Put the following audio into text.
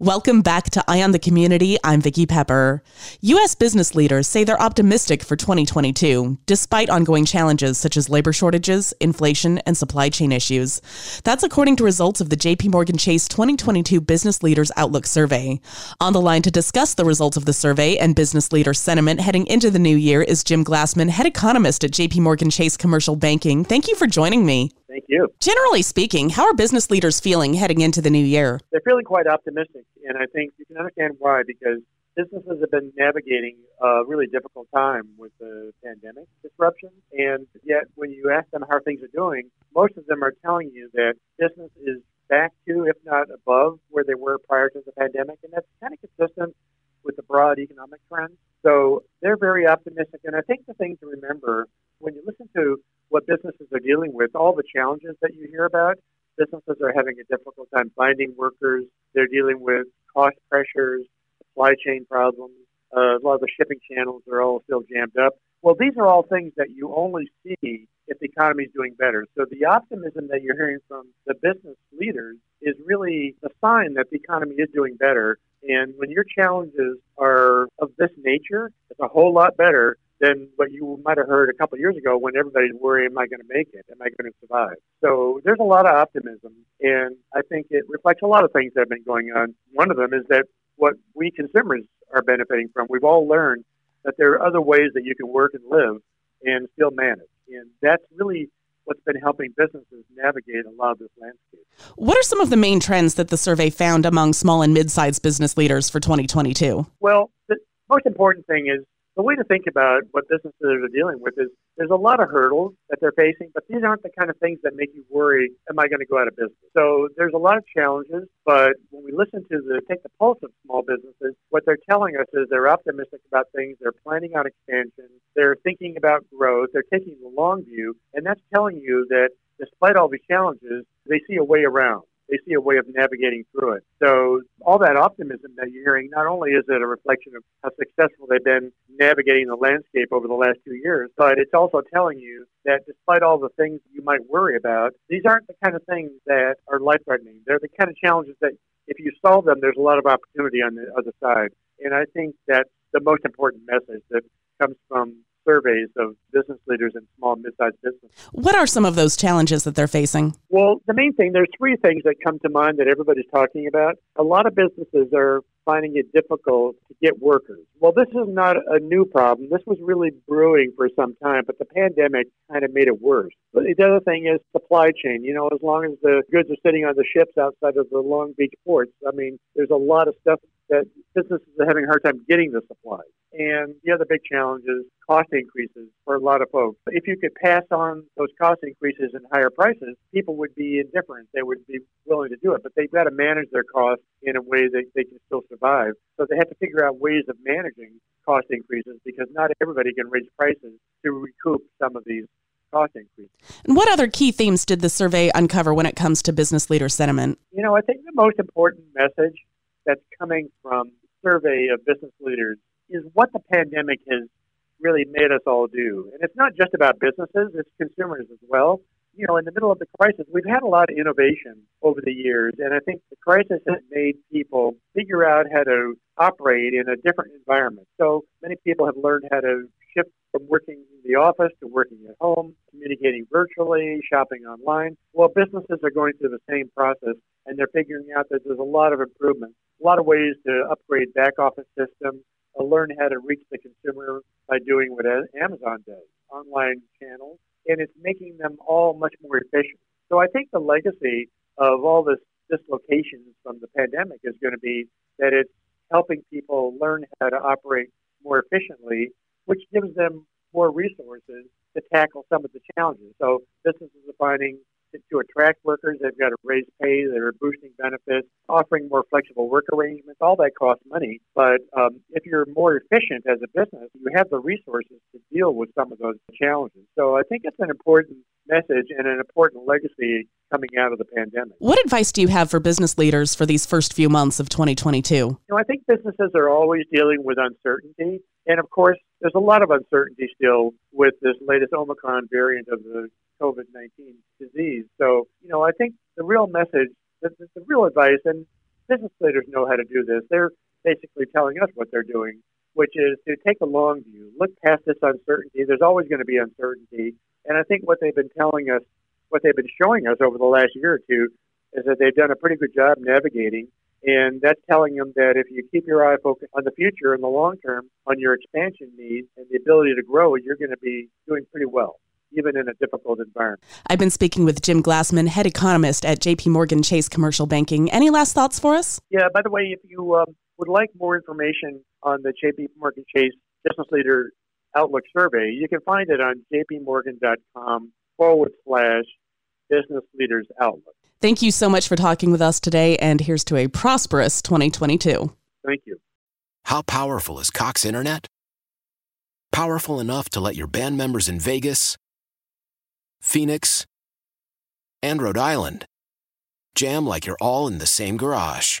Welcome back to Eye on the Community. I'm Vicki Pepper. U.S. business leaders say they're optimistic for 2022, despite ongoing challenges such as labor shortages, inflation, and supply chain issues. That's according to results of the JP Morgan Chase 2022 Business Leaders Outlook Survey. On the line to discuss the results of the survey and business leader sentiment heading into the new year is Jim Glassman, head economist at JP Morgan Chase Commercial Banking. Thank you for joining me. Thank you. Generally speaking, how are business leaders feeling heading into the new year? They're feeling quite optimistic, and I think you can understand why because businesses have been navigating a really difficult time with the pandemic disruption. And yet, when you ask them how things are doing, most of them are telling you that business is back to, if not above, where they were prior to the pandemic. And that's kind of consistent with the broad economic trends. So they're very optimistic. And I think the thing to remember when you listen to what businesses are dealing with, all the challenges that you hear about, businesses are having a difficult time finding workers. They're dealing with cost pressures, supply chain problems. Uh, a lot of the shipping channels are all still jammed up. Well, these are all things that you only see if the economy is doing better. So the optimism that you're hearing from the business leaders is really a sign that the economy is doing better. And when your challenges are of this nature, it's a whole lot better than what you might have heard a couple of years ago when everybody's worried, am I going to make it? Am I going to survive? So there's a lot of optimism, and I think it reflects a lot of things that have been going on. One of them is that what we consumers are benefiting from, we've all learned that there are other ways that you can work and live and still manage. And that's really what's been helping businesses navigate a lot of this landscape. What are some of the main trends that the survey found among small and mid-sized business leaders for 2022? Well, the most important thing is the way to think about what businesses are dealing with is there's a lot of hurdles that they're facing, but these aren't the kind of things that make you worry, am I going to go out of business? So there's a lot of challenges, but when we listen to the take the pulse of small businesses, what they're telling us is they're optimistic about things, they're planning on expansion, they're thinking about growth, they're taking the long view, and that's telling you that despite all these challenges, they see a way around they see a way of navigating through it. So all that optimism that you're hearing, not only is it a reflection of how successful they've been navigating the landscape over the last two years, but it's also telling you that despite all the things you might worry about, these aren't the kind of things that are life-threatening. They're the kind of challenges that if you solve them, there's a lot of opportunity on the other side. And I think that's the most important message that comes from surveys of business leaders in small and mid-sized businesses. What are some of those challenges that they're facing? Well, the main thing, there's three things that come to mind that everybody's talking about. A lot of businesses are finding it difficult to get workers. Well, this is not a new problem. This was really brewing for some time, but the pandemic kind of made it worse. But the other thing is supply chain. You know, as long as the goods are sitting on the ships outside of the Long Beach ports, I mean, there's a lot of stuff that businesses are having a hard time getting the supplies. And the other big challenge is cost increases for a lot of folks. If you could pass on those cost increases and higher prices, people would be indifferent. They would be willing to do it, but they've got to manage their costs in a way that they can still survive. So they have to figure out ways of managing cost increases because not everybody can raise prices to recoup some of these cost increases. And what other key themes did the survey uncover when it comes to business leader sentiment? You know, I think the most important message that's coming from survey of business leaders is what the pandemic has really made us all do. And it's not just about businesses, it's consumers as well. You know, in the middle of the crisis, we've had a lot of innovation over the years, and I think the crisis has made people figure out how to operate in a different environment. So many people have learned how to shift from working in the office to working at home, communicating virtually, shopping online. Well, businesses are going through the same process and they're figuring out that there's a lot of improvements, a lot of ways to upgrade back office systems, learn how to reach the consumer by doing what Amazon does, online channels, and it's making them all much more efficient. So I think the legacy of all this dislocations from the pandemic is going to be that it's helping people learn how to operate more efficiently, which gives them more resources to tackle some of the challenges. So businesses are finding to attract workers. They've got to raise pay. They're boosting benefits, offering more flexible work arrangements. All that costs money. But um, if you're more efficient as a business, you have the resources to deal with some of those challenges. So I think it's an important message and an important legacy coming out of the pandemic. What advice do you have for business leaders for these first few months of 2022? You know, I think businesses are always dealing with uncertainty. And of course, there's a lot of uncertainty still with this latest Omicron variant of the COVID 19 disease. So, you know, I think the real message, the, the, the real advice, and business leaders know how to do this, they're basically telling us what they're doing, which is to take a long view, look past this uncertainty. There's always going to be uncertainty. And I think what they've been telling us, what they've been showing us over the last year or two, is that they've done a pretty good job navigating. And that's telling them that if you keep your eye focused on the future and the long term, on your expansion needs and the ability to grow, you're going to be doing pretty well even in a difficult environment. I've been speaking with Jim Glassman, head economist at JP Morgan Chase Commercial Banking. Any last thoughts for us? Yeah, by the way, if you um, would like more information on the JP Morgan Chase Business Leader Outlook Survey, you can find it on jpmorgan.com forward slash business leaders outlook. Thank you so much for talking with us today, and here's to a prosperous 2022. Thank you. How powerful is Cox Internet? Powerful enough to let your band members in Vegas, Phoenix, and Rhode Island jam like you're all in the same garage.